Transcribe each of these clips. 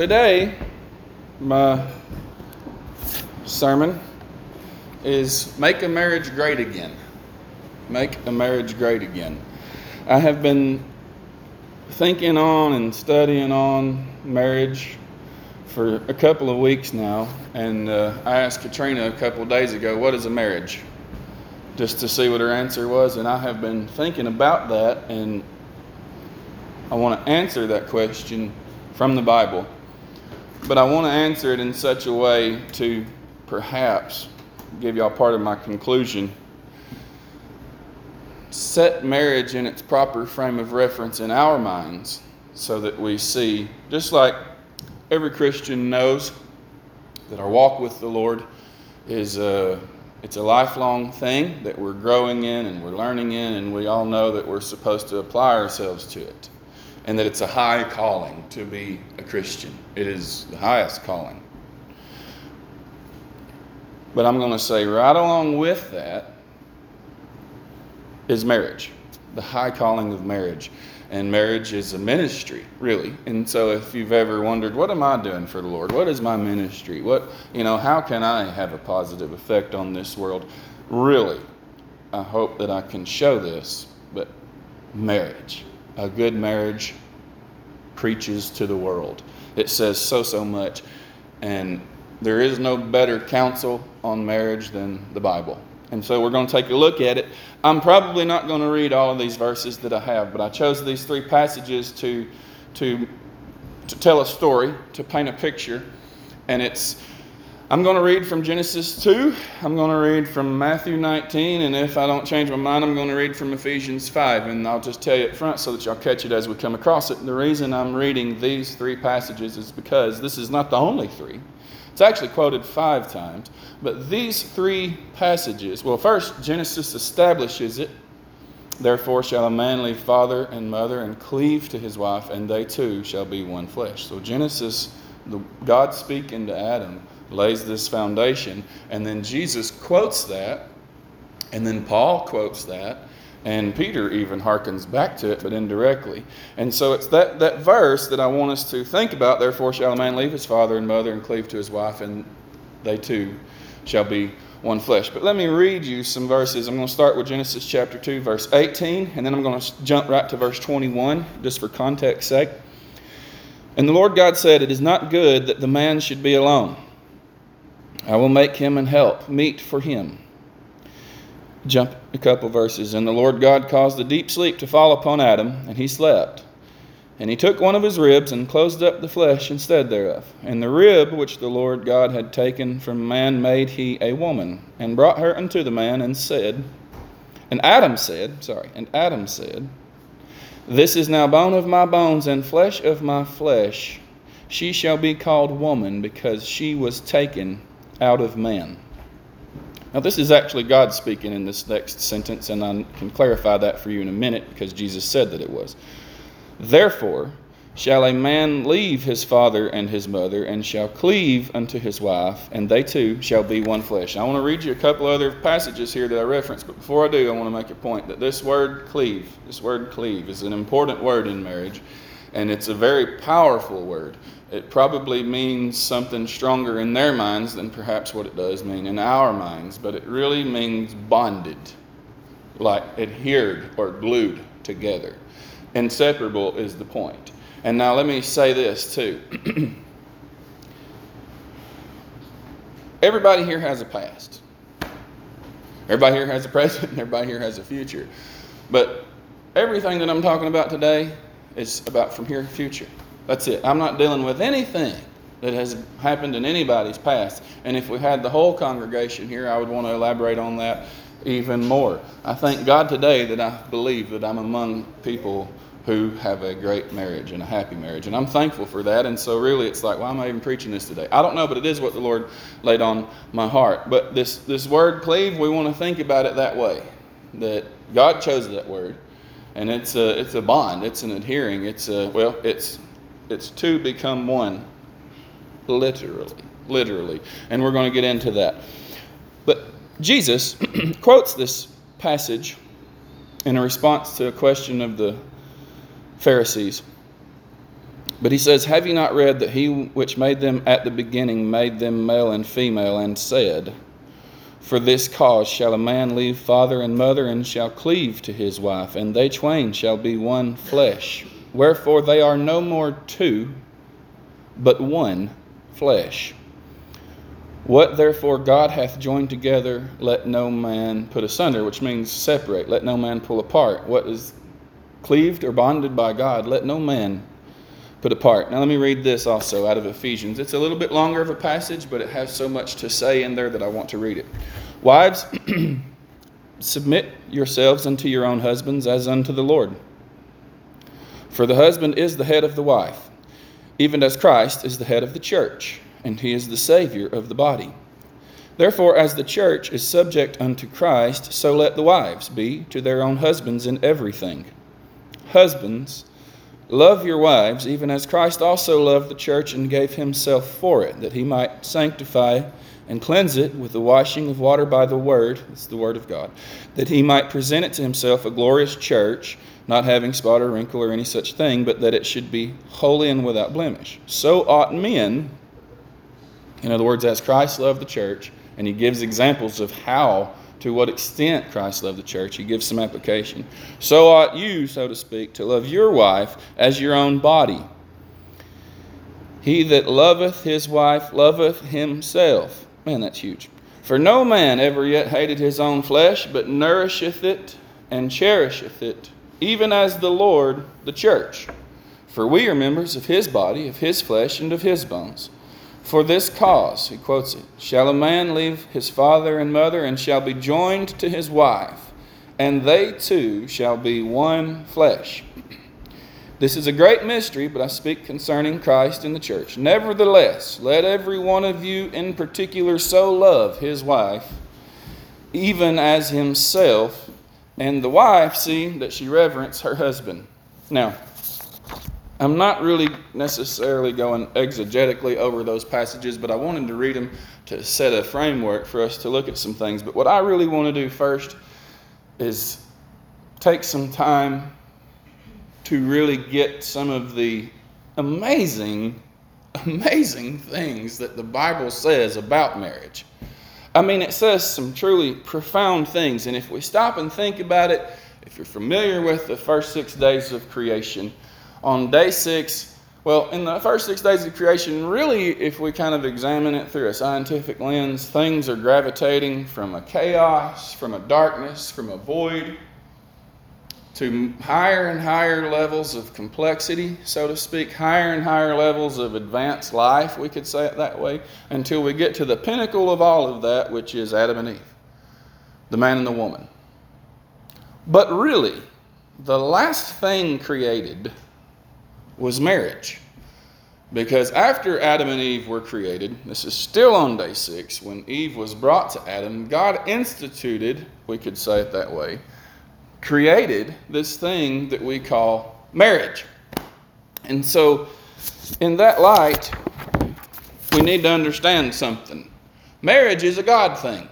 today, my sermon is Make a Marriage Great Again. Make a Marriage Great Again. I have been thinking on and studying on marriage for a couple of weeks now, and uh, I asked Katrina a couple of days ago, What is a marriage? Just to see what her answer was, and I have been thinking about that, and I want to answer that question from the Bible. But I want to answer it in such a way to perhaps give y'all part of my conclusion. Set marriage in its proper frame of reference in our minds so that we see, just like every Christian knows, that our walk with the Lord is a, it's a lifelong thing that we're growing in and we're learning in, and we all know that we're supposed to apply ourselves to it and that it's a high calling to be a Christian. It is the highest calling. But I'm going to say, right along with that is marriage, the high calling of marriage. And marriage is a ministry, really. And so, if you've ever wondered, what am I doing for the Lord? What is my ministry? What, you know, how can I have a positive effect on this world? Really, I hope that I can show this, but marriage a good marriage preaches to the world. It says so, so much. And there is no better counsel on marriage than the Bible. And so we're going to take a look at it. I'm probably not going to read all of these verses that I have, but I chose these three passages to, to, to tell a story, to paint a picture. And it's I'm going to read from Genesis 2. I'm going to read from Matthew 19. And if I don't change my mind, I'm going to read from Ephesians 5. And I'll just tell you up front so that y'all catch it as we come across it. The reason I'm reading these three passages is because this is not the only three. It's actually quoted five times. But these three passages, well, first, Genesis establishes it. Therefore, shall a man leave father and mother and cleave to his wife, and they two shall be one flesh. So, Genesis, the, God speaking to Adam lays this foundation. And then Jesus quotes that, and then Paul quotes that, and Peter even harkens back to it, but indirectly. And so it's that, that verse that I want us to think about. Therefore, shall a man leave his father and mother and cleave to his wife, and they two shall be one flesh. But let me read you some verses. I'm going to start with Genesis chapter 2, verse 18, and then I'm going to jump right to verse 21, just for context sake. And the Lord God said, It is not good that the man should be alone. I will make him an help, meet for him. Jump a couple verses. And the Lord God caused a deep sleep to fall upon Adam, and he slept. And he took one of his ribs and closed up the flesh instead thereof. And the rib which the Lord God had taken from man made he a woman, and brought her unto the man, and said, And Adam said, sorry, and Adam said, This is now bone of my bones and flesh of my flesh. She shall be called woman, because she was taken out of man. Now, this is actually God speaking in this next sentence, and I can clarify that for you in a minute because Jesus said that it was. Therefore, shall a man leave his father and his mother, and shall cleave unto his wife, and they two shall be one flesh. I want to read you a couple other passages here that I reference, but before I do, I want to make a point that this word cleave, this word cleave, is an important word in marriage, and it's a very powerful word it probably means something stronger in their minds than perhaps what it does mean in our minds, but it really means bonded, like adhered or glued together. Inseparable is the point. And now let me say this too. everybody here has a past. Everybody here has a present, everybody here has a future. But everything that I'm talking about today is about from here future. That's it. I'm not dealing with anything that has happened in anybody's past. And if we had the whole congregation here, I would want to elaborate on that even more. I thank God today that I believe that I'm among people who have a great marriage and a happy marriage. And I'm thankful for that. And so, really, it's like, why am I even preaching this today? I don't know, but it is what the Lord laid on my heart. But this, this word cleave, we want to think about it that way that God chose that word. And it's a, it's a bond, it's an adhering, it's a, well, it's it's two become one, literally. Literally. And we're going to get into that. But Jesus quotes this passage in a response to a question of the Pharisees. But he says, Have you not read that he which made them at the beginning made them male and female, and said, For this cause shall a man leave father and mother, and shall cleave to his wife, and they twain shall be one flesh. Wherefore they are no more two, but one flesh. What therefore God hath joined together, let no man put asunder, which means separate. Let no man pull apart. What is cleaved or bonded by God, let no man put apart. Now, let me read this also out of Ephesians. It's a little bit longer of a passage, but it has so much to say in there that I want to read it. Wives, submit yourselves unto your own husbands as unto the Lord. For the husband is the head of the wife, even as Christ is the head of the church, and he is the Savior of the body. Therefore, as the church is subject unto Christ, so let the wives be to their own husbands in everything. Husbands, Love your wives, even as Christ also loved the church and gave himself for it, that he might sanctify and cleanse it with the washing of water by the word, it's the word of God, that he might present it to himself a glorious church, not having spot or wrinkle or any such thing, but that it should be holy and without blemish. So ought men, in other words, as Christ loved the church, and he gives examples of how to what extent Christ loved the church. He gives some application. So ought you, so to speak, to love your wife as your own body. He that loveth his wife loveth himself. Man, that's huge. For no man ever yet hated his own flesh, but nourisheth it and cherisheth it, even as the Lord the church. For we are members of his body, of his flesh, and of his bones. For this cause, he quotes it, shall a man leave his father and mother and shall be joined to his wife, and they two shall be one flesh. This is a great mystery, but I speak concerning Christ and the church. Nevertheless, let every one of you in particular so love his wife, even as himself, and the wife see that she reverence her husband. Now, I'm not really necessarily going exegetically over those passages, but I wanted to read them to set a framework for us to look at some things. But what I really want to do first is take some time to really get some of the amazing, amazing things that the Bible says about marriage. I mean, it says some truly profound things, and if we stop and think about it, if you're familiar with the first six days of creation, on day six, well, in the first six days of creation, really, if we kind of examine it through a scientific lens, things are gravitating from a chaos, from a darkness, from a void, to higher and higher levels of complexity, so to speak, higher and higher levels of advanced life, we could say it that way, until we get to the pinnacle of all of that, which is Adam and Eve, the man and the woman. But really, the last thing created was marriage. Because after Adam and Eve were created, this is still on day six, when Eve was brought to Adam, God instituted, we could say it that way, created this thing that we call marriage. And so, in that light, we need to understand something. Marriage is a God thing.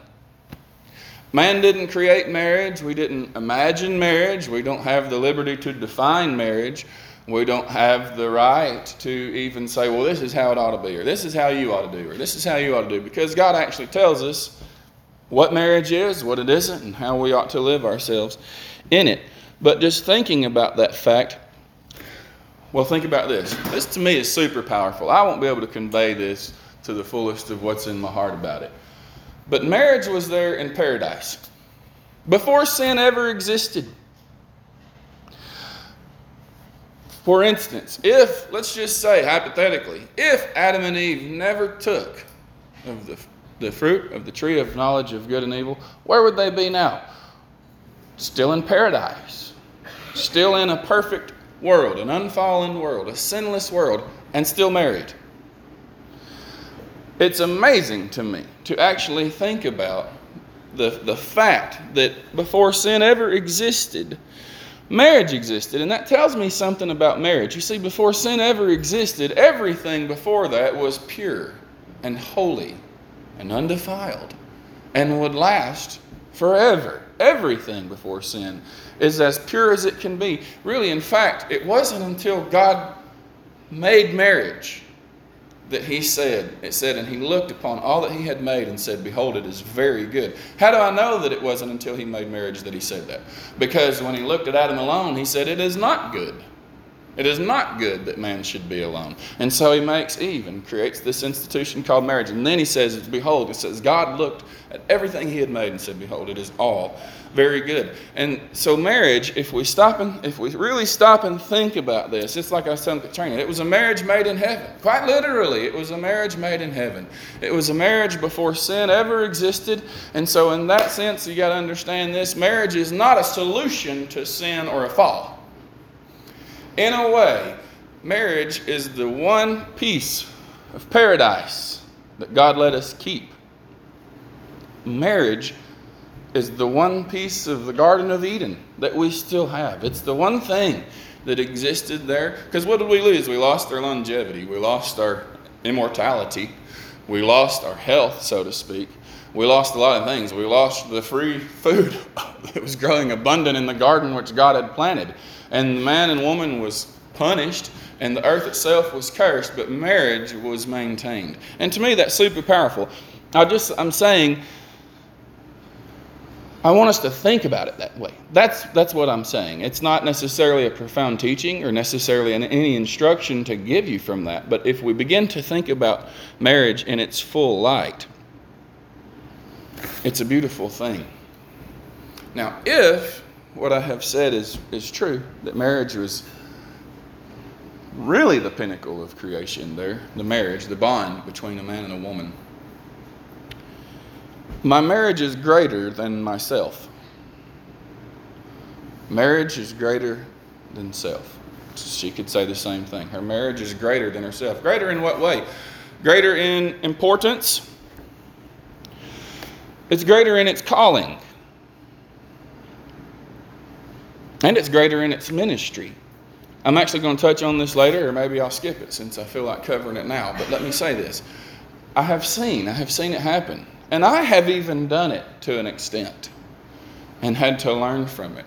Man didn't create marriage. We didn't imagine marriage. We don't have the liberty to define marriage. We don't have the right to even say, well, this is how it ought to be, or this is how you ought to do, or this is how you ought to do, because God actually tells us what marriage is, what it isn't, and how we ought to live ourselves in it. But just thinking about that fact, well, think about this. This to me is super powerful. I won't be able to convey this to the fullest of what's in my heart about it. But marriage was there in paradise before sin ever existed. For instance, if, let's just say hypothetically, if Adam and Eve never took of the, the fruit of the tree of knowledge of good and evil, where would they be now? Still in paradise, still in a perfect world, an unfallen world, a sinless world, and still married. It's amazing to me to actually think about the, the fact that before sin ever existed, marriage existed. And that tells me something about marriage. You see, before sin ever existed, everything before that was pure and holy and undefiled and would last forever. Everything before sin is as pure as it can be. Really, in fact, it wasn't until God made marriage that he said, it said, and he looked upon all that he had made and said, Behold, it is very good. How do I know that it wasn't until he made marriage that he said that? Because when he looked at Adam alone, he said, It is not good. It is not good that man should be alone. And so he makes Eve and creates this institution called marriage. And then he says, Behold, it says, God looked at everything he had made and said, Behold, it is all very good. And so marriage, if we stop and if we really stop and think about this, it's like I was telling Katrina, it was a marriage made in heaven. Quite literally, it was a marriage made in heaven. It was a marriage before sin ever existed. And so in that sense, you got to understand this marriage is not a solution to sin or a fall. In a way, marriage is the one piece of paradise that God let us keep. Marriage is the one piece of the Garden of Eden that we still have. It's the one thing that existed there. Because what did we lose? We lost our longevity, we lost our immortality, we lost our health, so to speak. We lost a lot of things. We lost the free food that was growing abundant in the garden which God had planted and man and woman was punished and the earth itself was cursed but marriage was maintained and to me that's super powerful i just i'm saying i want us to think about it that way that's that's what i'm saying it's not necessarily a profound teaching or necessarily any instruction to give you from that but if we begin to think about marriage in its full light it's a beautiful thing now if what I have said is, is true that marriage was really the pinnacle of creation there, the marriage, the bond between a man and a woman. My marriage is greater than myself. Marriage is greater than self. She could say the same thing. Her marriage is greater than herself. Greater in what way? Greater in importance. It's greater in its calling. And it's greater in its ministry. I'm actually going to touch on this later, or maybe I'll skip it since I feel like covering it now. But let me say this I have seen, I have seen it happen. And I have even done it to an extent and had to learn from it.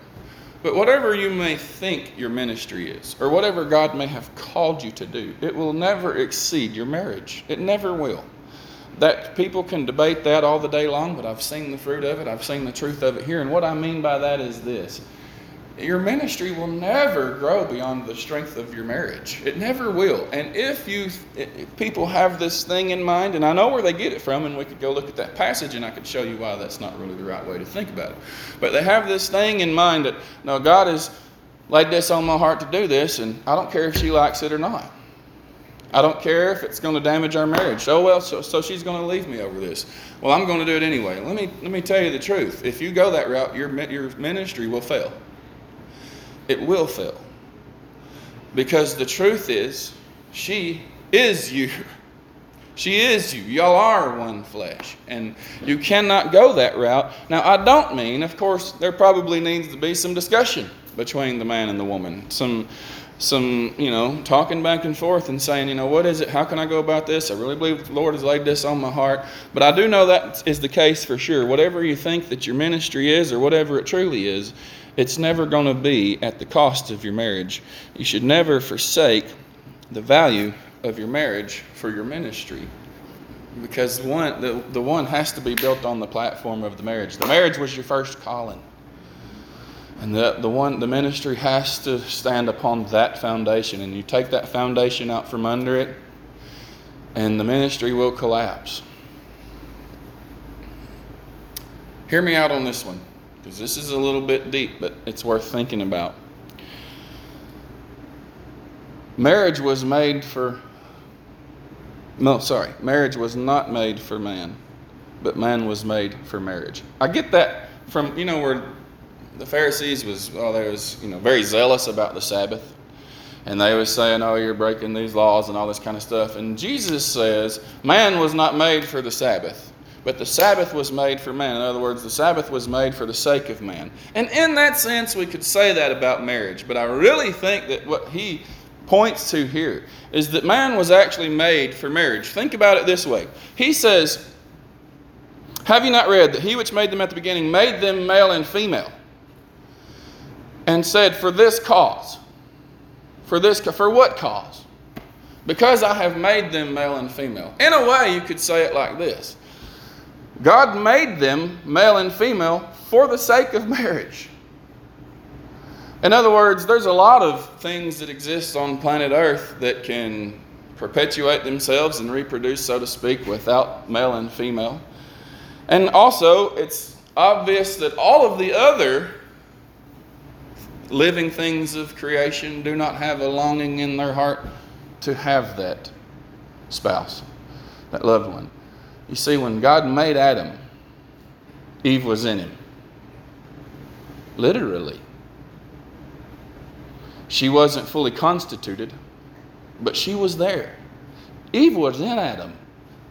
But whatever you may think your ministry is, or whatever God may have called you to do, it will never exceed your marriage. It never will. That people can debate that all the day long, but I've seen the fruit of it. I've seen the truth of it here. And what I mean by that is this your ministry will never grow beyond the strength of your marriage. It never will. And if you if people have this thing in mind, and I know where they get it from, and we could go look at that passage, and I could show you why that's not really the right way to think about it. But they have this thing in mind that no, God has laid this on my heart to do this, and I don't care if she likes it or not. I don't care if it's going to damage our marriage. Oh well, so, so she's going to leave me over this. Well, I'm going to do it anyway. Let me let me tell you the truth. If you go that route, your your ministry will fail it will fail. Because the truth is, she is you. She is you. Y'all are one flesh. And you cannot go that route. Now, I don't mean, of course, there probably needs to be some discussion between the man and the woman. Some, some, you know, talking back and forth and saying, you know, what is it? How can I go about this? I really believe the Lord has laid this on my heart. But I do know that is the case for sure. Whatever you think that your ministry is or whatever it truly is, it's never going to be at the cost of your marriage. You should never forsake the value of your marriage for your ministry because one, the, the one has to be built on the platform of the marriage. The marriage was your first calling. And the, the one the ministry has to stand upon that foundation. And you take that foundation out from under it, and the ministry will collapse. Hear me out on this one because this is a little bit deep, but it's worth thinking about. Marriage was made for, no, sorry, marriage was not made for man, but man was made for marriage. I get that from, you know, where the Pharisees was, well, they was, you know, very zealous about the Sabbath. And they was saying, oh, you're breaking these laws and all this kind of stuff. And Jesus says, man was not made for the Sabbath but the Sabbath was made for man. In other words, the Sabbath was made for the sake of man. And in that sense, we could say that about marriage. But I really think that what he points to here is that man was actually made for marriage. Think about it this way He says, Have you not read that he which made them at the beginning made them male and female? And said, For this cause. For this, for what cause? Because I have made them male and female. In a way, you could say it like this God made them male and female for the sake of marriage. In other words, there's a lot of things that exist on planet Earth that can perpetuate themselves and reproduce, so to speak, without male and female. And also, it's obvious that all of the other living things of creation do not have a longing in their heart to have that spouse, that loved one. You see, when God made Adam, Eve was in him. Literally. She wasn't fully constituted, but she was there. Eve was in Adam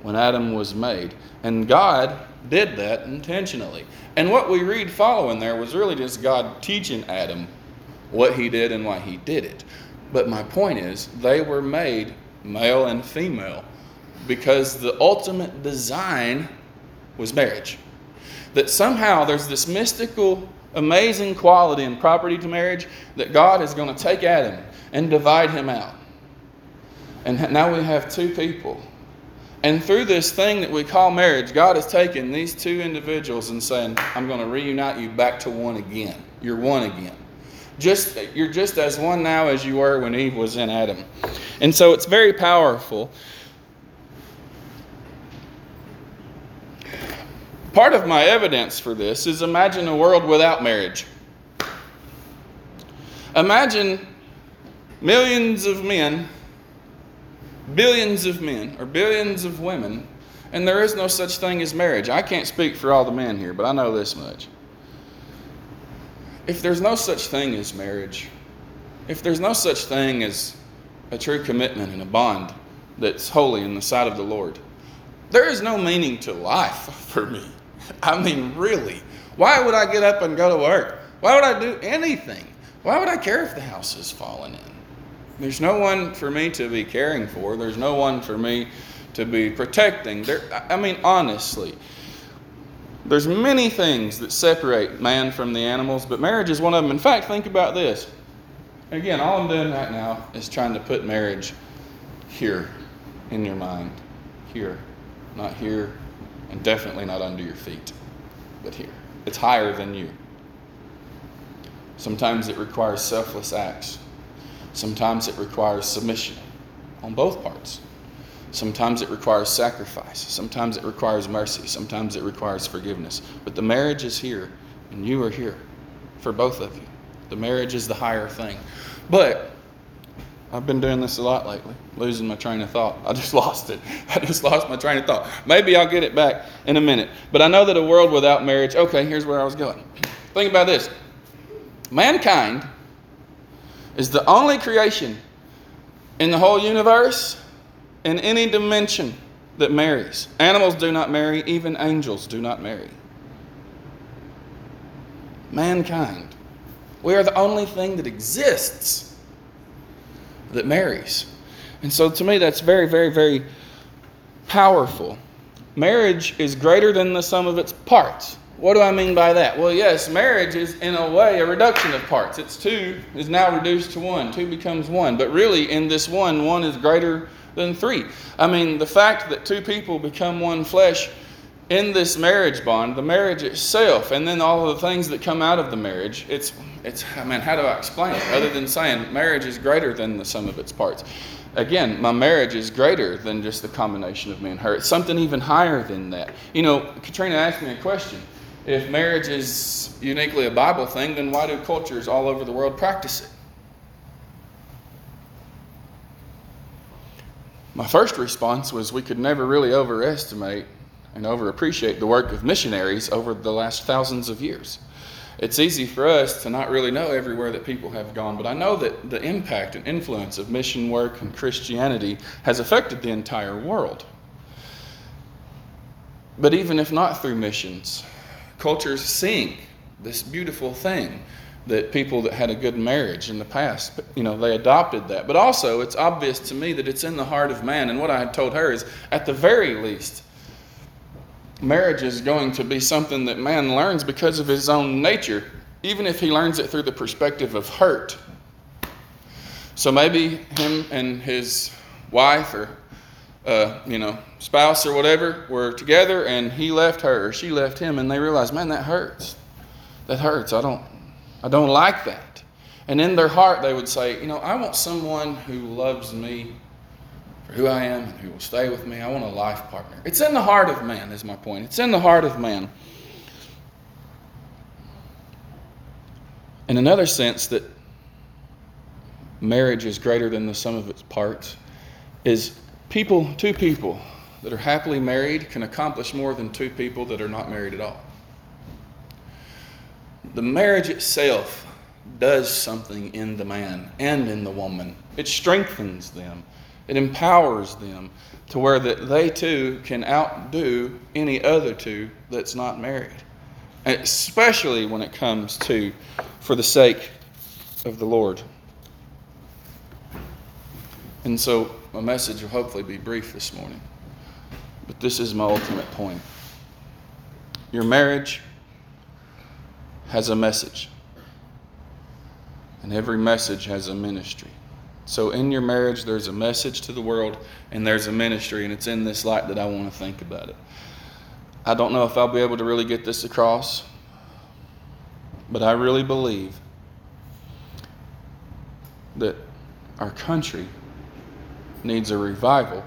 when Adam was made. And God did that intentionally. And what we read following there was really just God teaching Adam what he did and why he did it. But my point is, they were made male and female because the ultimate design was marriage. That somehow there's this mystical, amazing quality and property to marriage that God is going to take Adam and divide him out. And now we have two people. And through this thing that we call marriage, God has taken these two individuals and saying, I'm going to reunite you back to one again. You're one again. Just, you're just as one now as you were when Eve was in Adam. And so it's very powerful. Part of my evidence for this is imagine a world without marriage. Imagine millions of men, billions of men, or billions of women, and there is no such thing as marriage. I can't speak for all the men here, but I know this much if there's no such thing as marriage, if there's no such thing as a true commitment and a bond that's holy in the sight of the Lord, there is no meaning to life for me. I mean, really. Why would I get up and go to work? Why would I do anything? Why would I care if the house is falling in? There's no one for me to be caring for. There's no one for me to be protecting. There, I mean, honestly, there's many things that separate man from the animals, but marriage is one of them. In fact, think about this. Again, all I'm doing right now is trying to put marriage here in your mind. Here. Not here, and definitely not under your feet, but here. It's higher than you. Sometimes it requires selfless acts. Sometimes it requires submission on both parts. Sometimes it requires sacrifice. Sometimes it requires mercy. Sometimes it requires forgiveness. But the marriage is here, and you are here for both of you. The marriage is the higher thing. But I've been doing this a lot lately, losing my train of thought. I just lost it. I just lost my train of thought. Maybe I'll get it back in a minute. But I know that a world without marriage, okay, here's where I was going. Think about this mankind is the only creation in the whole universe in any dimension that marries. Animals do not marry, even angels do not marry. Mankind. We are the only thing that exists that marries. And so to me, that's very, very, very powerful. Marriage is greater than the sum of its parts. What do I mean by that? Well, yes, marriage is in a way a reduction of parts. It's two is now reduced to one. Two becomes one. But really, in this one, one is greater than three. I mean, the fact that two people become one flesh in this marriage bond, the marriage itself, and then all of the things that come out of the marriage, it's, it's, I mean, how do I explain it? Other than saying marriage is greater than the sum of its parts. Again, my marriage is greater than just the combination of me and her. It's something even higher than that. You know, Katrina asked me a question. If marriage is uniquely a Bible thing, then why do cultures all over the world practice it? My first response was we could never really overestimate and overappreciate the work of missionaries over the last thousands of years. It's easy for us to not really know everywhere that people have gone, but I know that the impact and influence of mission work and Christianity has affected the entire world. But even if not through missions, cultures seeing this beautiful thing that people that had a good marriage in the past, you know, they adopted that. But also, it's obvious to me that it's in the heart of man. And what I had told her is, at the very least, marriage is going to be something that man learns because of his own nature, even if he learns it through the perspective of hurt. So maybe him and his wife or uh, you know spouse or whatever were together and he left her or she left him and they realized man that hurts. That hurts. I don't i don't like that. And in their heart they would say you know i want someone who loves me for who i am and who will stay with me i want a life partner it's in the heart of man is my point it's in the heart of man in another sense that marriage is greater than the sum of its parts is people, two people that are happily married can accomplish more than two people that are not married at all. The marriage itself does something in the man and in the woman. It strengthens them. It empowers them to where that they too can outdo any other two that's not married. especially when it comes to for the sake of the Lord. And so my message will hopefully be brief this morning. But this is my ultimate point. Your marriage has a message, and every message has a ministry. So, in your marriage, there's a message to the world, and there's a ministry, and it's in this light that I want to think about it. I don't know if I'll be able to really get this across, but I really believe that our country needs a revival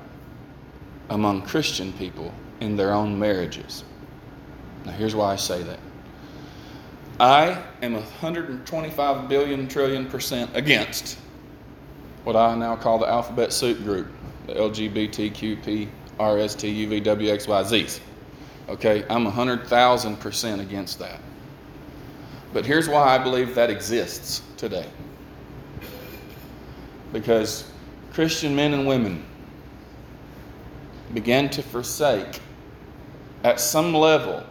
among Christian people in their own marriages. Now, here's why I say that. I am 125 billion trillion percent against what I now call the alphabet soup group, the LGBTQP, RST, UVWXYZs. Okay, I'm 100,000 percent against that. But here's why I believe that exists today. Because Christian men and women began to forsake, at some level,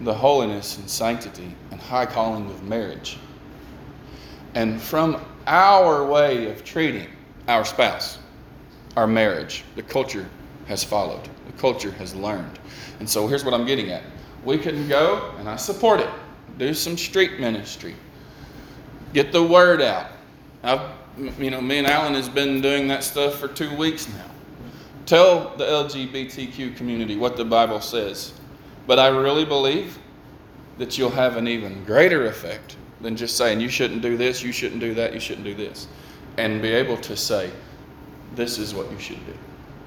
the holiness and sanctity and high calling of marriage. And from our way of treating our spouse, our marriage, the culture has followed, the culture has learned. And so here's what I'm getting at we can go, and I support it, do some street ministry, get the word out. I've you know, me and Alan has been doing that stuff for two weeks now. Tell the LGBTQ community what the Bible says. But I really believe that you'll have an even greater effect than just saying, you shouldn't do this, you shouldn't do that, you shouldn't do this. And be able to say, this is what you should do.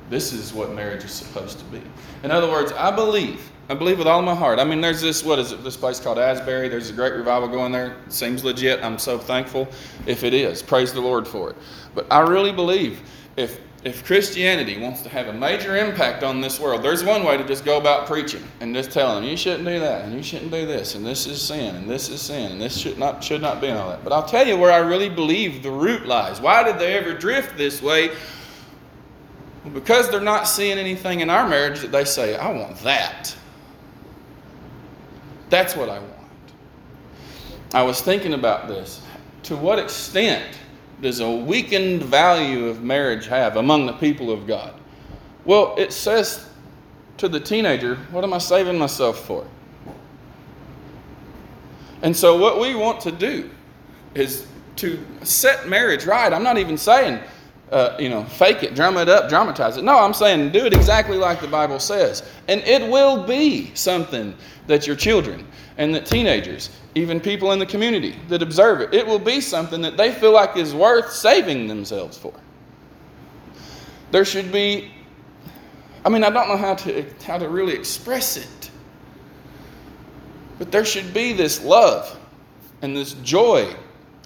This is what marriage is supposed to be. In other words, I believe I believe with all my heart. I mean, there's this, what is it, this place called Asbury. There's a great revival going there. Seems legit. I'm so thankful if it is. Praise the Lord for it. But I really believe if, if Christianity wants to have a major impact on this world, there's one way to just go about preaching and just tell them, you shouldn't do that, and you shouldn't do this, and this is sin, and this is sin, and this should not, should not be and all that. But I'll tell you where I really believe the root lies. Why did they ever drift this way? Well, because they're not seeing anything in our marriage that they say, I want that. That's what I want. I was thinking about this. To what extent does a weakened value of marriage have among the people of God? Well, it says to the teenager, What am I saving myself for? And so, what we want to do is to set marriage right. I'm not even saying, uh, you know, fake it, drum it up, dramatize it. No, I'm saying do it exactly like the Bible says. And it will be something that your children and that teenagers, even people in the community that observe it, it will be something that they feel like is worth saving themselves for. There should be, I mean, I don't know how to, how to really express it, but there should be this love and this joy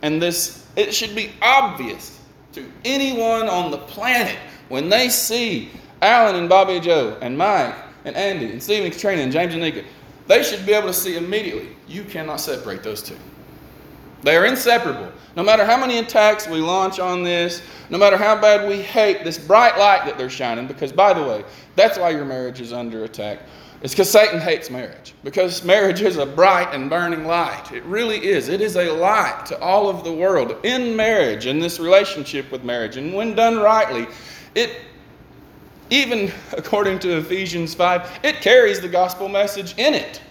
and this, it should be obvious to anyone on the planet when they see Alan and Bobby Joe and Mike and Andy and Stephen Katrina and James and Nika they should be able to see immediately you cannot separate those two. They are inseparable. No matter how many attacks we launch on this, no matter how bad we hate this bright light that they're shining, because by the way, that's why your marriage is under attack. It's because Satan hates marriage. Because marriage is a bright and burning light. It really is. It is a light to all of the world in marriage, in this relationship with marriage. And when done rightly, it even according to Ephesians 5, it carries the gospel message in it.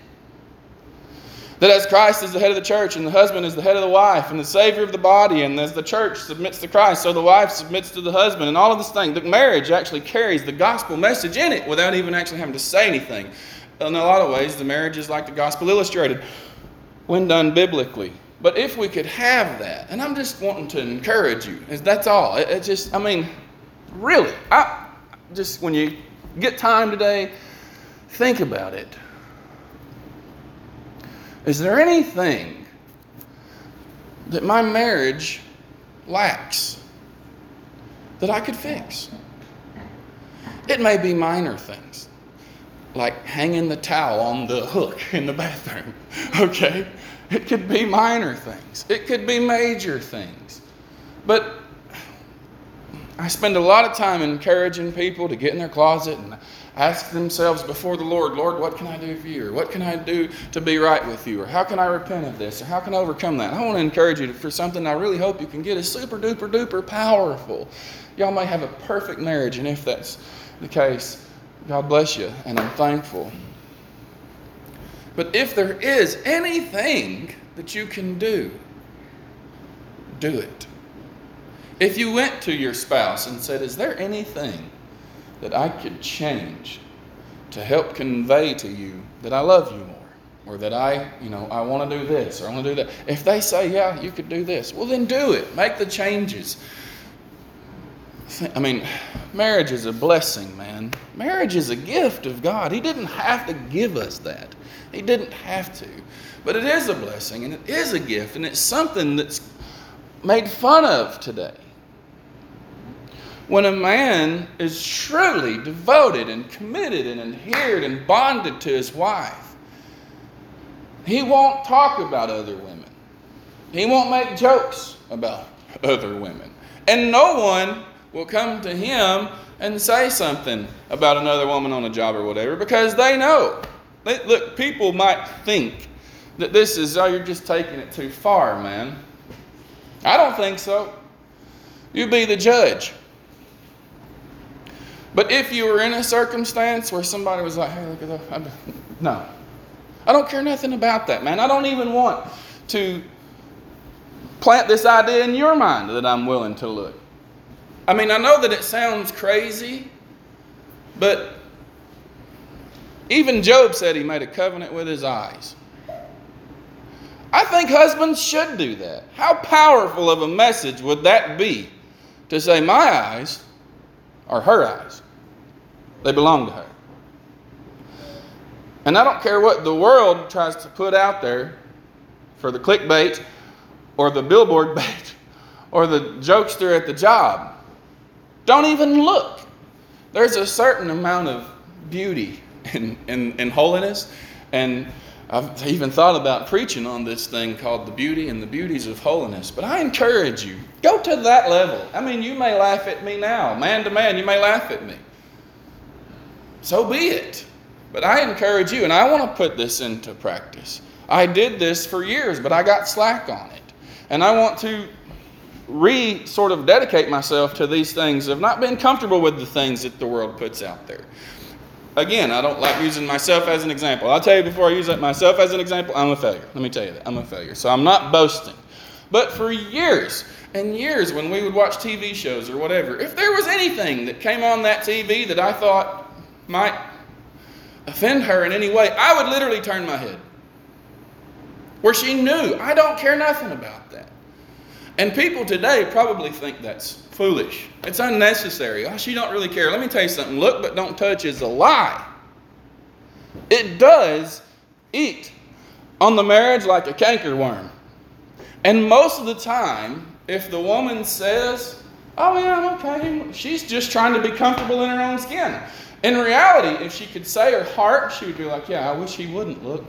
That as Christ is the head of the church, and the husband is the head of the wife, and the Savior of the body, and as the church submits to Christ, so the wife submits to the husband, and all of this thing, the marriage actually carries the gospel message in it without even actually having to say anything. In a lot of ways, the marriage is like the gospel illustrated when done biblically. But if we could have that, and I'm just wanting to encourage you, that's all. It, it just, I mean, really, I just when you get time today, think about it. Is there anything that my marriage lacks that I could fix? It may be minor things, like hanging the towel on the hook in the bathroom, okay? It could be minor things, it could be major things. But I spend a lot of time encouraging people to get in their closet and ask themselves before the Lord, Lord, what can I do for you? Or what can I do to be right with you? Or how can I repent of this? Or how can I overcome that? I want to encourage you for something I really hope you can get is super duper duper powerful. Y'all may have a perfect marriage, and if that's the case, God bless you, and I'm thankful. But if there is anything that you can do, do it. If you went to your spouse and said, Is there anything that I could change to help convey to you that I love you more? Or that I, you know, I want to do this or I want to do that. If they say, Yeah, you could do this, well, then do it. Make the changes. I mean, marriage is a blessing, man. Marriage is a gift of God. He didn't have to give us that. He didn't have to. But it is a blessing and it is a gift and it's something that's made fun of today when a man is truly devoted and committed and adhered and bonded to his wife, he won't talk about other women. He won't make jokes about other women. And no one will come to him and say something about another woman on a job or whatever because they know. They, look, people might think that this is, oh, you're just taking it too far, man. I don't think so. You be the judge. But if you were in a circumstance where somebody was like, hey, look at that. No. I don't care nothing about that, man. I don't even want to plant this idea in your mind that I'm willing to look. I mean, I know that it sounds crazy, but even Job said he made a covenant with his eyes. I think husbands should do that. How powerful of a message would that be to say, My eyes are her eyes. They belong to her. And I don't care what the world tries to put out there for the clickbait or the billboard bait or the jokester at the job. Don't even look. There's a certain amount of beauty in, in, in holiness. And I've even thought about preaching on this thing called the beauty and the beauties of holiness. But I encourage you, go to that level. I mean, you may laugh at me now, man to man, you may laugh at me so be it. But I encourage you, and I want to put this into practice. I did this for years, but I got slack on it. And I want to re sort of dedicate myself to these things of not being comfortable with the things that the world puts out there. Again, I don't like using myself as an example. I'll tell you before I use myself as an example, I'm a failure. Let me tell you that. I'm a failure. So I'm not boasting. But for years and years, when we would watch TV shows or whatever, if there was anything that came on that TV that I thought, might offend her in any way, I would literally turn my head. Where she knew, I don't care nothing about that. And people today probably think that's foolish. It's unnecessary. Oh, she don't really care. Let me tell you something. Look but don't touch is a lie. It does eat on the marriage like a cankerworm. And most of the time, if the woman says, Oh, yeah, I'm okay, she's just trying to be comfortable in her own skin. In reality, if she could say her heart, she would be like, Yeah, I wish he wouldn't look.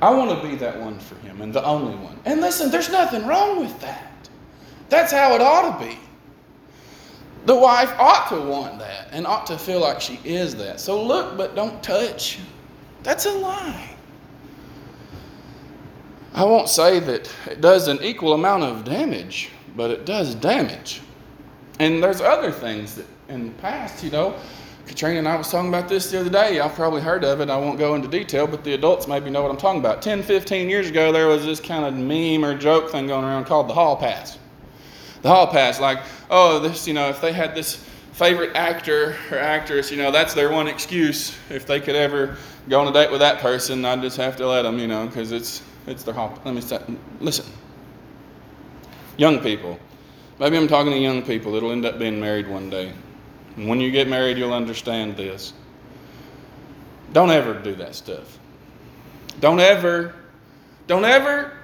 I want to be that one for him and the only one. And listen, there's nothing wrong with that. That's how it ought to be. The wife ought to want that and ought to feel like she is that. So look, but don't touch. That's a lie. I won't say that it does an equal amount of damage, but it does damage. And there's other things that in the past, you know, Katrina and I was talking about this the other day. Y'all probably heard of it. I won't go into detail, but the adults maybe know what I'm talking about. 10, 15 years ago, there was this kind of meme or joke thing going around called the hall pass. The hall pass, like, oh, this, you know, if they had this favorite actor or actress, you know, that's their one excuse. If they could ever go on a date with that person, I'd just have to let them, you know, because it's it's their hall. Let me say, listen, young people. Maybe I'm talking to young people that'll end up being married one day. And when you get married, you'll understand this. Don't ever do that stuff. Don't ever, don't ever,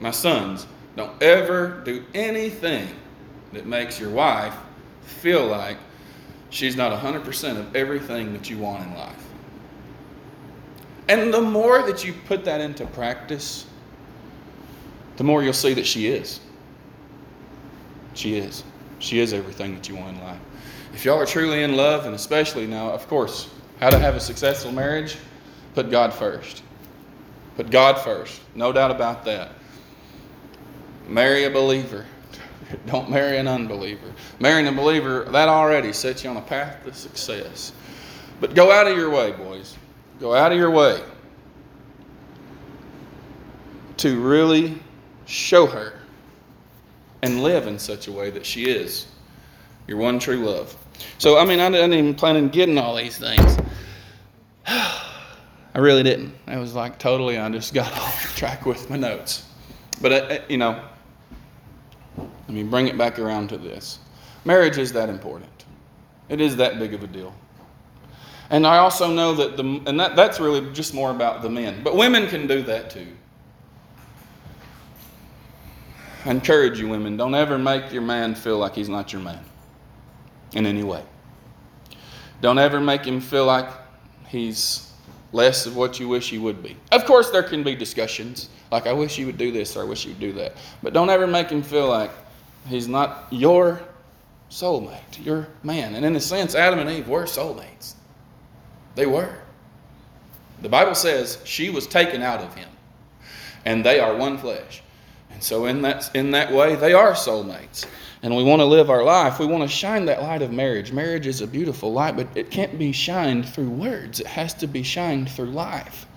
my sons, don't ever do anything that makes your wife feel like she's not 100% of everything that you want in life. And the more that you put that into practice, the more you'll see that she is. She is. She is everything that you want in life. If y'all are truly in love, and especially now, of course, how to have a successful marriage, put God first. Put God first. No doubt about that. Marry a believer. Don't marry an unbeliever. Marrying a believer, that already sets you on a path to success. But go out of your way, boys. Go out of your way to really show her and live in such a way that she is your one true love. So, I mean, I didn't even plan on getting all these things. I really didn't. I was like totally, I just got off track with my notes. But, uh, uh, you know, let me bring it back around to this. Marriage is that important. It is that big of a deal. And I also know that the, and that, that's really just more about the men. But women can do that too. I encourage you, women, don't ever make your man feel like he's not your man in any way. Don't ever make him feel like he's less of what you wish he would be. Of course, there can be discussions, like, I wish you would do this or I wish you would do that. But don't ever make him feel like he's not your soulmate, your man. And in a sense, Adam and Eve were soulmates. They were. The Bible says she was taken out of him, and they are one flesh. And so, in that, in that way, they are soulmates. And we want to live our life. We want to shine that light of marriage. Marriage is a beautiful light, but it can't be shined through words, it has to be shined through life.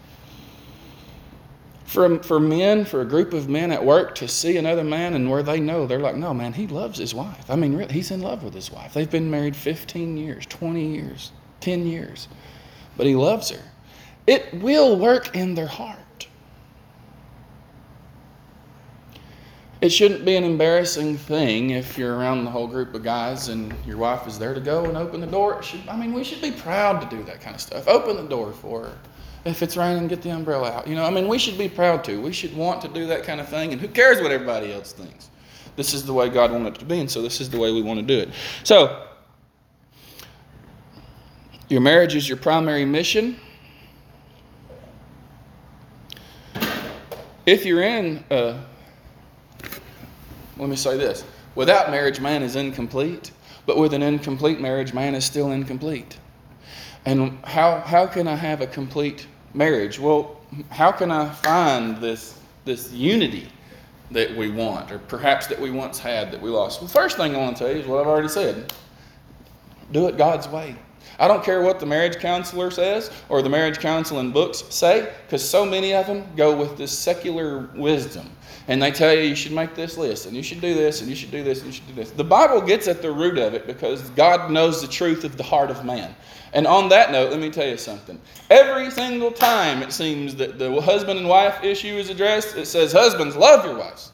For, for men, for a group of men at work to see another man and where they know, they're like, no, man, he loves his wife. I mean, really, he's in love with his wife. They've been married 15 years, 20 years, 10 years but he loves her. It will work in their heart. It shouldn't be an embarrassing thing if you're around the whole group of guys and your wife is there to go and open the door. Should, I mean, we should be proud to do that kind of stuff. Open the door for her. If it's raining, get the umbrella out. You know, I mean, we should be proud to. We should want to do that kind of thing. And who cares what everybody else thinks? This is the way God wanted it to be, and so this is the way we want to do it. So, your marriage is your primary mission. If you're in, uh, let me say this without marriage, man is incomplete, but with an incomplete marriage, man is still incomplete. And how, how can I have a complete marriage? Well, how can I find this, this unity that we want, or perhaps that we once had that we lost? Well, the first thing I want to tell you is what I've already said do it God's way. I don't care what the marriage counselor says or the marriage counseling books say, because so many of them go with this secular wisdom. And they tell you you should make this list, and you should do this, and you should do this, and you should do this. The Bible gets at the root of it because God knows the truth of the heart of man. And on that note, let me tell you something. Every single time it seems that the husband and wife issue is addressed, it says, Husbands, love your wives.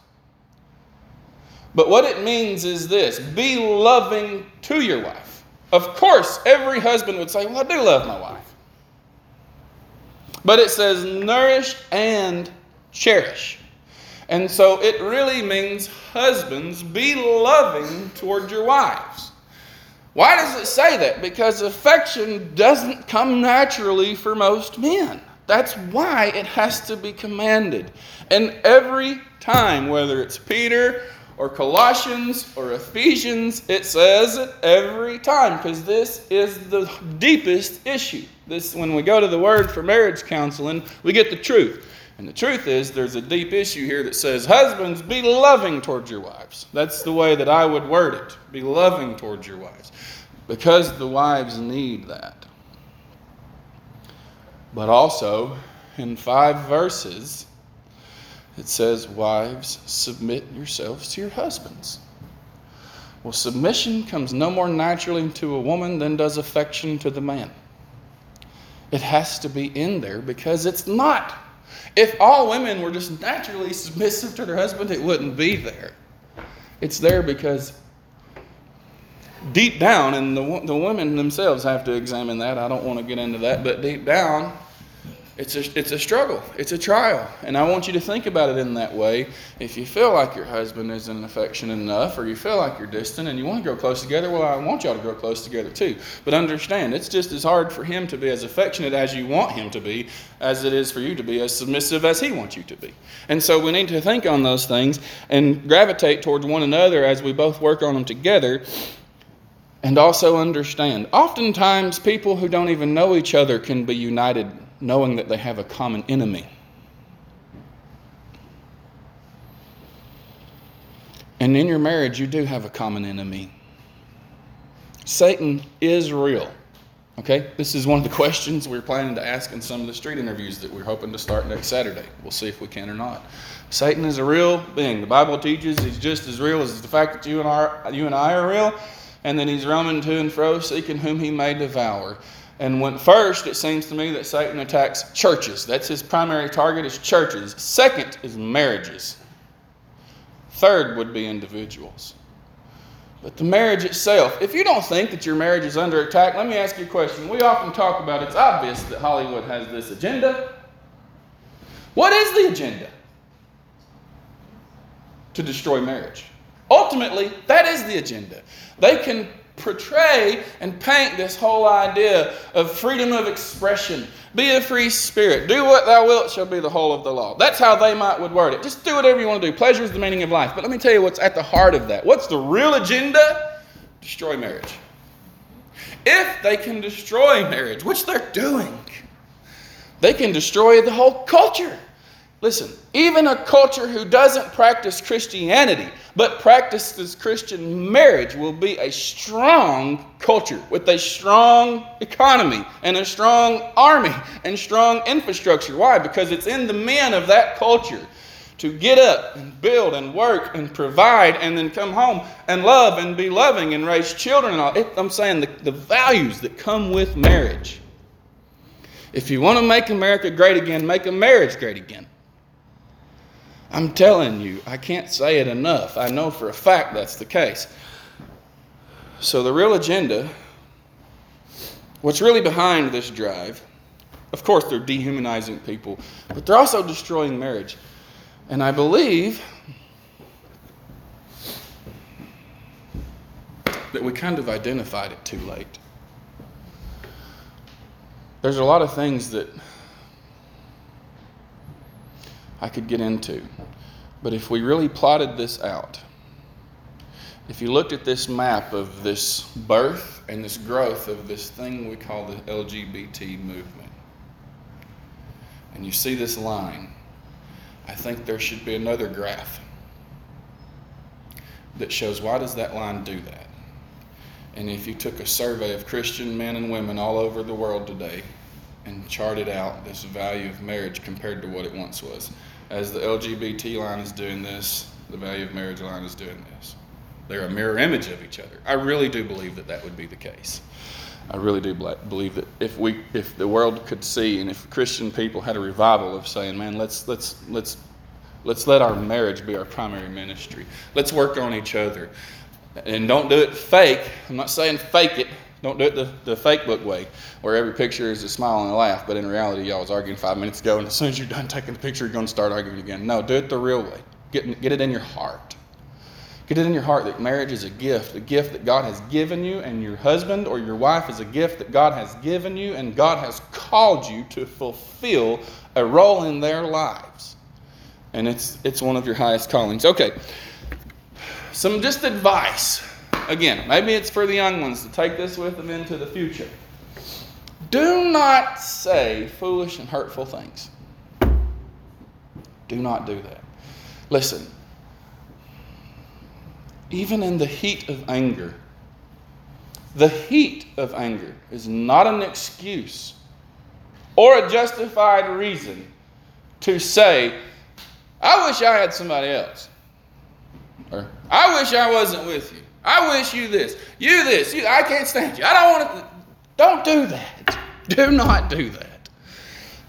But what it means is this be loving to your wife. Of course, every husband would say, Well, I do love my wife. But it says nourish and cherish. And so it really means husbands, be loving toward your wives. Why does it say that? Because affection doesn't come naturally for most men. That's why it has to be commanded. And every time, whether it's Peter or Colossians or Ephesians, it says it every time because this is the deepest issue. This, when we go to the word for marriage counseling, we get the truth. And the truth is, there's a deep issue here that says, Husbands, be loving towards your wives. That's the way that I would word it. Be loving towards your wives. because the wives need that. But also, in five verses, it says, Wives, submit yourselves to your husbands. Well, submission comes no more naturally to a woman than does affection to the man. It has to be in there because it's not. If all women were just naturally submissive to their husband, it wouldn't be there. It's there because deep down, and the, the women themselves have to examine that. I don't want to get into that, but deep down, it's a, it's a struggle. It's a trial. And I want you to think about it in that way. If you feel like your husband isn't affectionate enough, or you feel like you're distant and you want to grow close together, well, I want y'all to grow close together too. But understand, it's just as hard for him to be as affectionate as you want him to be as it is for you to be as submissive as he wants you to be. And so we need to think on those things and gravitate towards one another as we both work on them together. And also understand, oftentimes people who don't even know each other can be united knowing that they have a common enemy. And in your marriage, you do have a common enemy. Satan is real. Okay? This is one of the questions we're planning to ask in some of the street interviews that we're hoping to start next Saturday. We'll see if we can or not. Satan is a real being. The Bible teaches he's just as real as the fact that you and, our, you and I are real, and then he's roaming to and fro, seeking whom he may devour. And when first, it seems to me that Satan attacks churches. That's his primary target is churches. Second is marriages. Third would be individuals. But the marriage itself, if you don't think that your marriage is under attack, let me ask you a question. We often talk about it's obvious that Hollywood has this agenda. What is the agenda? To destroy marriage. Ultimately, that is the agenda. They can portray and paint this whole idea of freedom of expression. Be a free spirit. Do what thou wilt shall be the whole of the law. That's how they might would word it. Just do whatever you want to do. Pleasure is the meaning of life. But let me tell you what's at the heart of that. What's the real agenda? Destroy marriage. If they can destroy marriage, which they're doing, they can destroy the whole culture. Listen, even a culture who doesn't practice Christianity but practices Christian marriage will be a strong culture with a strong economy and a strong army and strong infrastructure. Why? Because it's in the men of that culture to get up and build and work and provide and then come home and love and be loving and raise children and all. I'm saying the, the values that come with marriage. If you want to make America great again, make a marriage great again. I'm telling you, I can't say it enough. I know for a fact that's the case. So, the real agenda, what's really behind this drive, of course, they're dehumanizing people, but they're also destroying marriage. And I believe that we kind of identified it too late. There's a lot of things that I could get into. But if we really plotted this out, if you looked at this map of this birth and this growth of this thing we call the LGBT movement, and you see this line, I think there should be another graph that shows why does that line do that? And if you took a survey of Christian men and women all over the world today and charted out this value of marriage compared to what it once was, as the LGBT line is doing this, the value of marriage line is doing this. They're a mirror image of each other. I really do believe that that would be the case. I really do believe that if we, if the world could see, and if Christian people had a revival of saying, "Man, let's let's let's let's let our marriage be our primary ministry. Let's work on each other, and don't do it fake. I'm not saying fake it. Don't do it the, the fake book way, where every picture is a smile and a laugh, but in reality, y'all was arguing five minutes ago, and as soon as you're done taking the picture, you're going to start arguing again. No, do it the real way. Get, get it in your heart. Get it in your heart that marriage is a gift, a gift that God has given you, and your husband or your wife is a gift that God has given you, and God has called you to fulfill a role in their lives. And it's, it's one of your highest callings. Okay, some just advice Again, maybe it's for the young ones to take this with them into the future. Do not say foolish and hurtful things. Do not do that. Listen, even in the heat of anger, The heat of anger is not an excuse or a justified reason to say, I wish I had somebody else. Or, I wish I wasn't with you. I wish you this. You this. You, I can't stand you. I don't want to. Don't do that. Do not do that.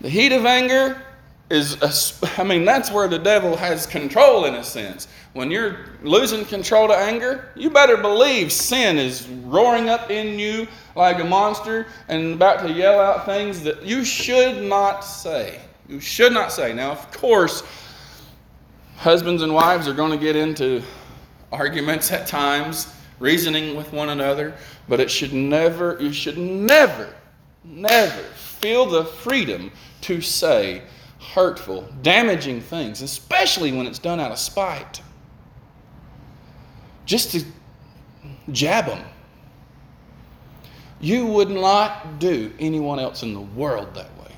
The heat of anger is, a, I mean, that's where the devil has control in a sense. When you're losing control to anger, you better believe sin is roaring up in you like a monster and about to yell out things that you should not say. You should not say. Now, of course, husbands and wives are going to get into arguments at times, reasoning with one another, but it should never, you should never, never feel the freedom to say, hurtful, damaging things, especially when it's done out of spite. Just to jab them. You would not do anyone else in the world that way.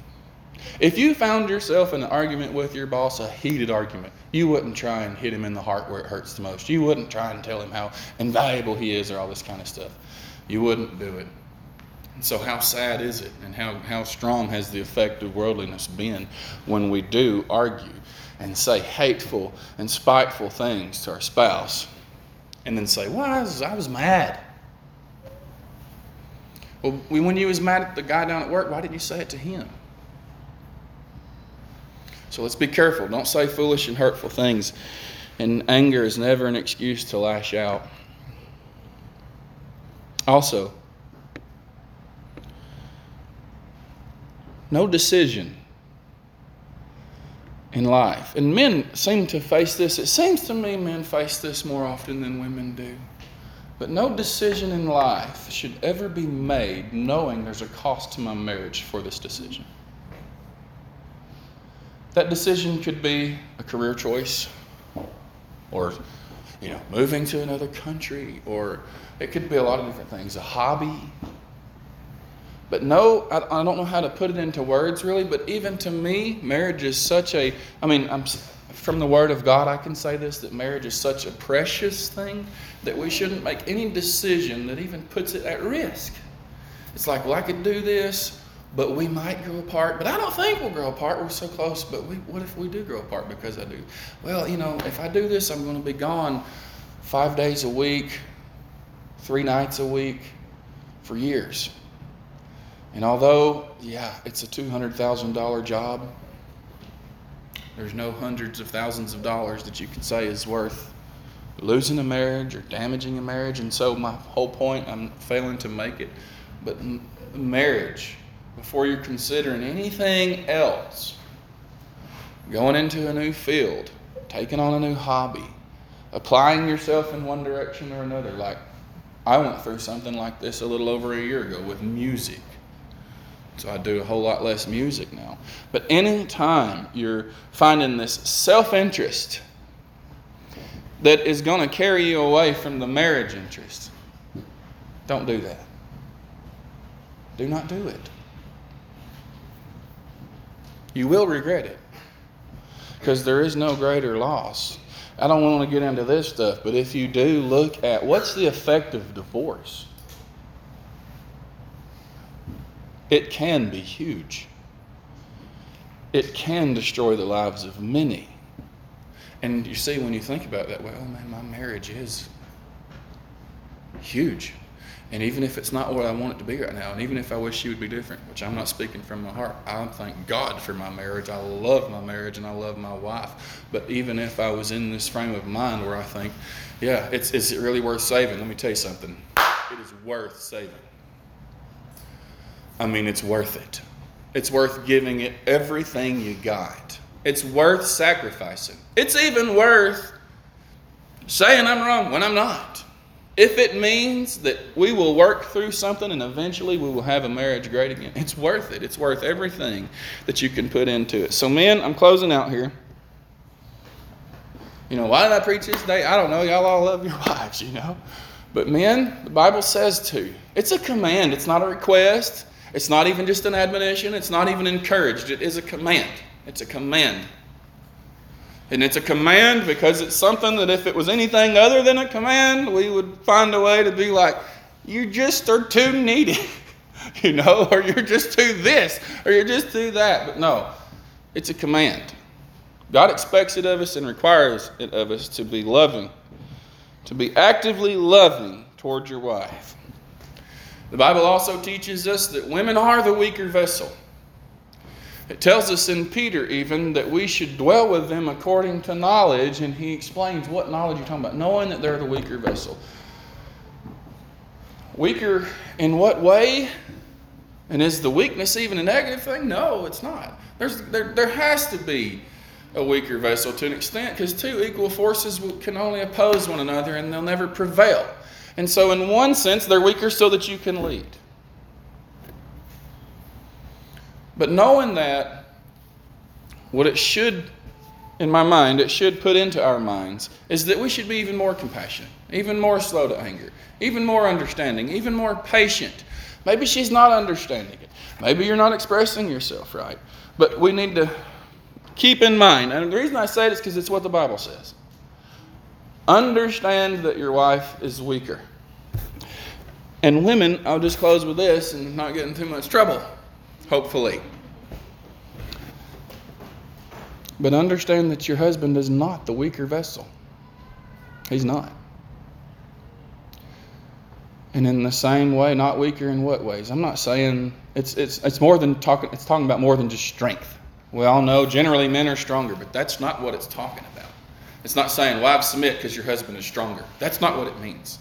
If you found yourself in an argument with your boss, a heated argument, you wouldn't try and hit him in the heart where it hurts the most. You wouldn't try and tell him how invaluable he is or all this kind of stuff. You wouldn't do it. And so, how sad is it, and how, how strong has the effect of worldliness been when we do argue and say hateful and spiteful things to our spouse, and then say, Well, I was, I was mad. Well, when you was mad at the guy down at work, why didn't you say it to him? So let's be careful. Don't say foolish and hurtful things. And anger is never an excuse to lash out. Also, no decision in life. And men seem to face this. It seems to me men face this more often than women do. But no decision in life should ever be made knowing there's a cost to my marriage for this decision. That decision could be a career choice or you know, moving to another country or it could be a lot of different things, a hobby, but no, I, I don't know how to put it into words really, but even to me, marriage is such a, I mean, I'm, from the Word of God, I can say this that marriage is such a precious thing that we shouldn't make any decision that even puts it at risk. It's like, well, I could do this, but we might grow apart. But I don't think we'll grow apart. We're so close. But we, what if we do grow apart because I do? Well, you know, if I do this, I'm going to be gone five days a week, three nights a week for years. And although, yeah, it's a $200,000 job, there's no hundreds of thousands of dollars that you can say is worth losing a marriage or damaging a marriage. And so, my whole point, I'm failing to make it, but marriage, before you're considering anything else, going into a new field, taking on a new hobby, applying yourself in one direction or another, like I went through something like this a little over a year ago with music. So I do a whole lot less music now. But anytime you're finding this self interest that is going to carry you away from the marriage interest, don't do that. Do not do it. You will regret it because there is no greater loss. I don't want to get into this stuff, but if you do look at what's the effect of divorce, it can be huge. It can destroy the lives of many. And you see, when you think about that, well, man, my marriage is huge. And even if it's not what I want it to be right now, and even if I wish she would be different, which I'm not speaking from my heart, I thank God for my marriage. I love my marriage and I love my wife. But even if I was in this frame of mind where I think, yeah, it's, is it really worth saving? Let me tell you something. It is worth saving. I mean, it's worth it. It's worth giving it everything you got. It's worth sacrificing. It's even worth saying I'm wrong when I'm not. If it means that we will work through something and eventually we will have a marriage great again, it's worth it. It's worth everything that you can put into it. So, men, I'm closing out here. You know, why did I preach this day? I don't know. Y'all all love your wives, you know. But men, the Bible says to. It's a command, it's not a request. It's not even just an admonition, it's not even encouraged. It is a command. It's a command. And it's a command because it's something that if it was anything other than a command, we would find a way to be like, you just are too needy, you know, or you're just too this, or you're just too that. But no, it's a command. God expects it of us and requires it of us to be loving, to be actively loving toward your wife. The Bible also teaches us that women are the weaker vessel. It tells us in Peter even that we should dwell with them according to knowledge, and he explains what knowledge you're talking about, knowing that they're the weaker vessel. Weaker in what way? And is the weakness even a negative thing? No, it's not. There's, there, there has to be a weaker vessel to an extent because two equal forces can only oppose one another and they'll never prevail. And so, in one sense, they're weaker so that you can lead. But knowing that, what it should, in my mind, it should put into our minds is that we should be even more compassionate, even more slow to anger, even more understanding, even more patient. Maybe she's not understanding it. Maybe you're not expressing yourself right. But we need to keep in mind, and the reason I say it is because it's what the Bible says. Understand that your wife is weaker. And women, I'll just close with this and not get in too much trouble, hopefully. But understand that your husband is not the weaker vessel. He's not. And in the same way, not weaker in what ways? I'm not saying it's it's it's more than talking it's talking about more than just strength. We all know generally men are stronger, but that's not what it's talking about. It's not saying wives submit because your husband is stronger. That's not what it means.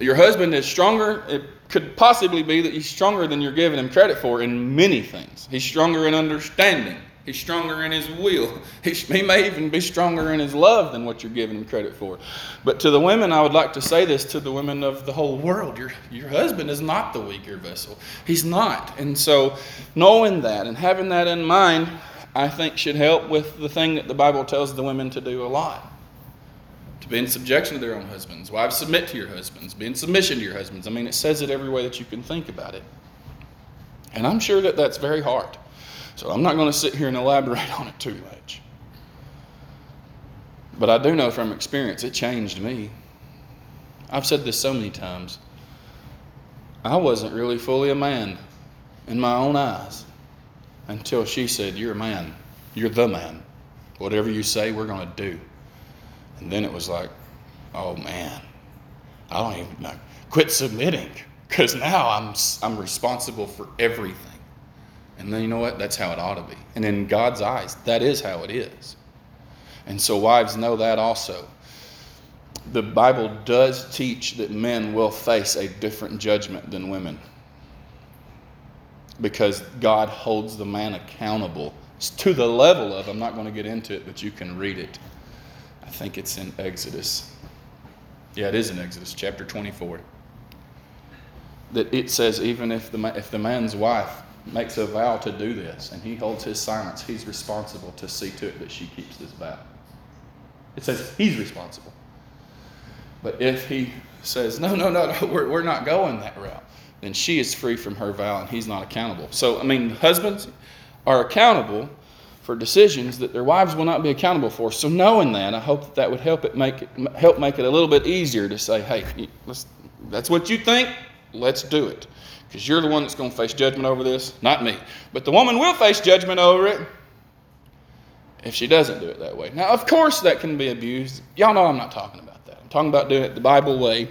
Your husband is stronger. It could possibly be that he's stronger than you're giving him credit for in many things. He's stronger in understanding. He's stronger in his will. He may even be stronger in his love than what you're giving him credit for. But to the women, I would like to say this to the women of the whole world your, your husband is not the weaker vessel. He's not. And so, knowing that and having that in mind, I think should help with the thing that the Bible tells the women to do a lot to be in subjection to their own husbands. Wives, submit to your husbands. Be in submission to your husbands. I mean, it says it every way that you can think about it. And I'm sure that that's very hard. So I'm not going to sit here and elaborate on it too much. But I do know from experience it changed me. I've said this so many times. I wasn't really fully a man in my own eyes until she said, You're a man. You're the man. Whatever you say, we're going to do. And then it was like, Oh man, I don't even know. Quit submitting because now I'm, I'm responsible for everything. And then you know what? That's how it ought to be. And in God's eyes, that is how it is. And so wives know that also. The Bible does teach that men will face a different judgment than women because God holds the man accountable to the level of, I'm not going to get into it, but you can read it. I think it's in Exodus. Yeah, it is in Exodus chapter 24. That it says, even if the, if the man's wife makes a vow to do this and he holds his silence, he's responsible to see to it that she keeps this vow. It says he's responsible. But if he says, no, no, no, no we're, we're not going that route, then she is free from her vow and he's not accountable. So, I mean, husbands are accountable for decisions that their wives will not be accountable for. So, knowing that, I hope that, that would help it make it, help make it a little bit easier to say, hey, that's what you think, let's do it because you're the one that's going to face judgment over this, not me. But the woman will face judgment over it if she doesn't do it that way. Now, of course, that can be abused. Y'all know I'm not talking about that. I'm talking about doing it the Bible way.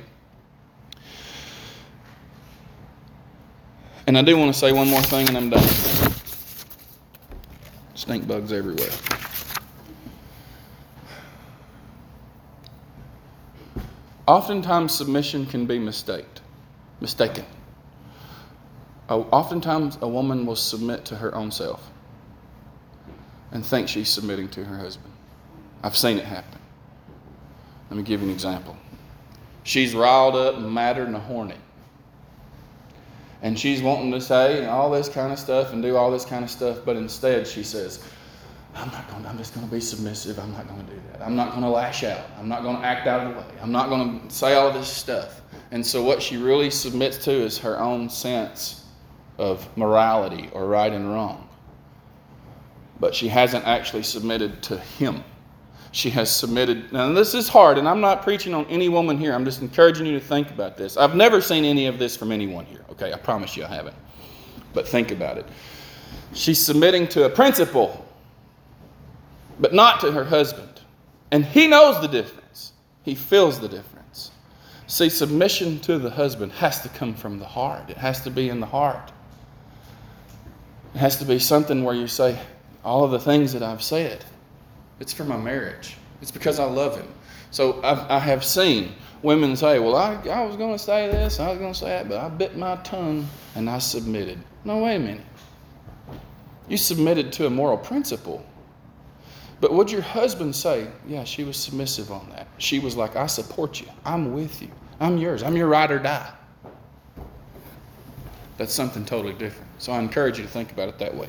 And I do want to say one more thing, and I'm done. Stink bugs everywhere. Oftentimes, submission can be mistaked, mistaken oftentimes a woman will submit to her own self and think she's submitting to her husband. I've seen it happen. Let me give you an example. She's riled up and madder and horny. And she's wanting to say and all this kind of stuff and do all this kind of stuff, but instead she says, I'm not going. To, I'm just going to be submissive. I'm not going to do that. I'm not going to lash out. I'm not going to act out of the way. I'm not going to say all this stuff. And so what she really submits to is her own sense of morality or right and wrong. But she hasn't actually submitted to him. She has submitted. Now, this is hard, and I'm not preaching on any woman here. I'm just encouraging you to think about this. I've never seen any of this from anyone here, okay? I promise you I haven't. But think about it. She's submitting to a principle, but not to her husband. And he knows the difference, he feels the difference. See, submission to the husband has to come from the heart, it has to be in the heart. It has to be something where you say, all of the things that I've said, it's for my marriage. It's because I love him. So I've, I have seen women say, Well, I, I was going to say this, I was going to say that, but I bit my tongue and I submitted. No, wait a minute. You submitted to a moral principle. But would your husband say, Yeah, she was submissive on that? She was like, I support you. I'm with you. I'm yours. I'm your ride or die. That's something totally different. So I encourage you to think about it that way.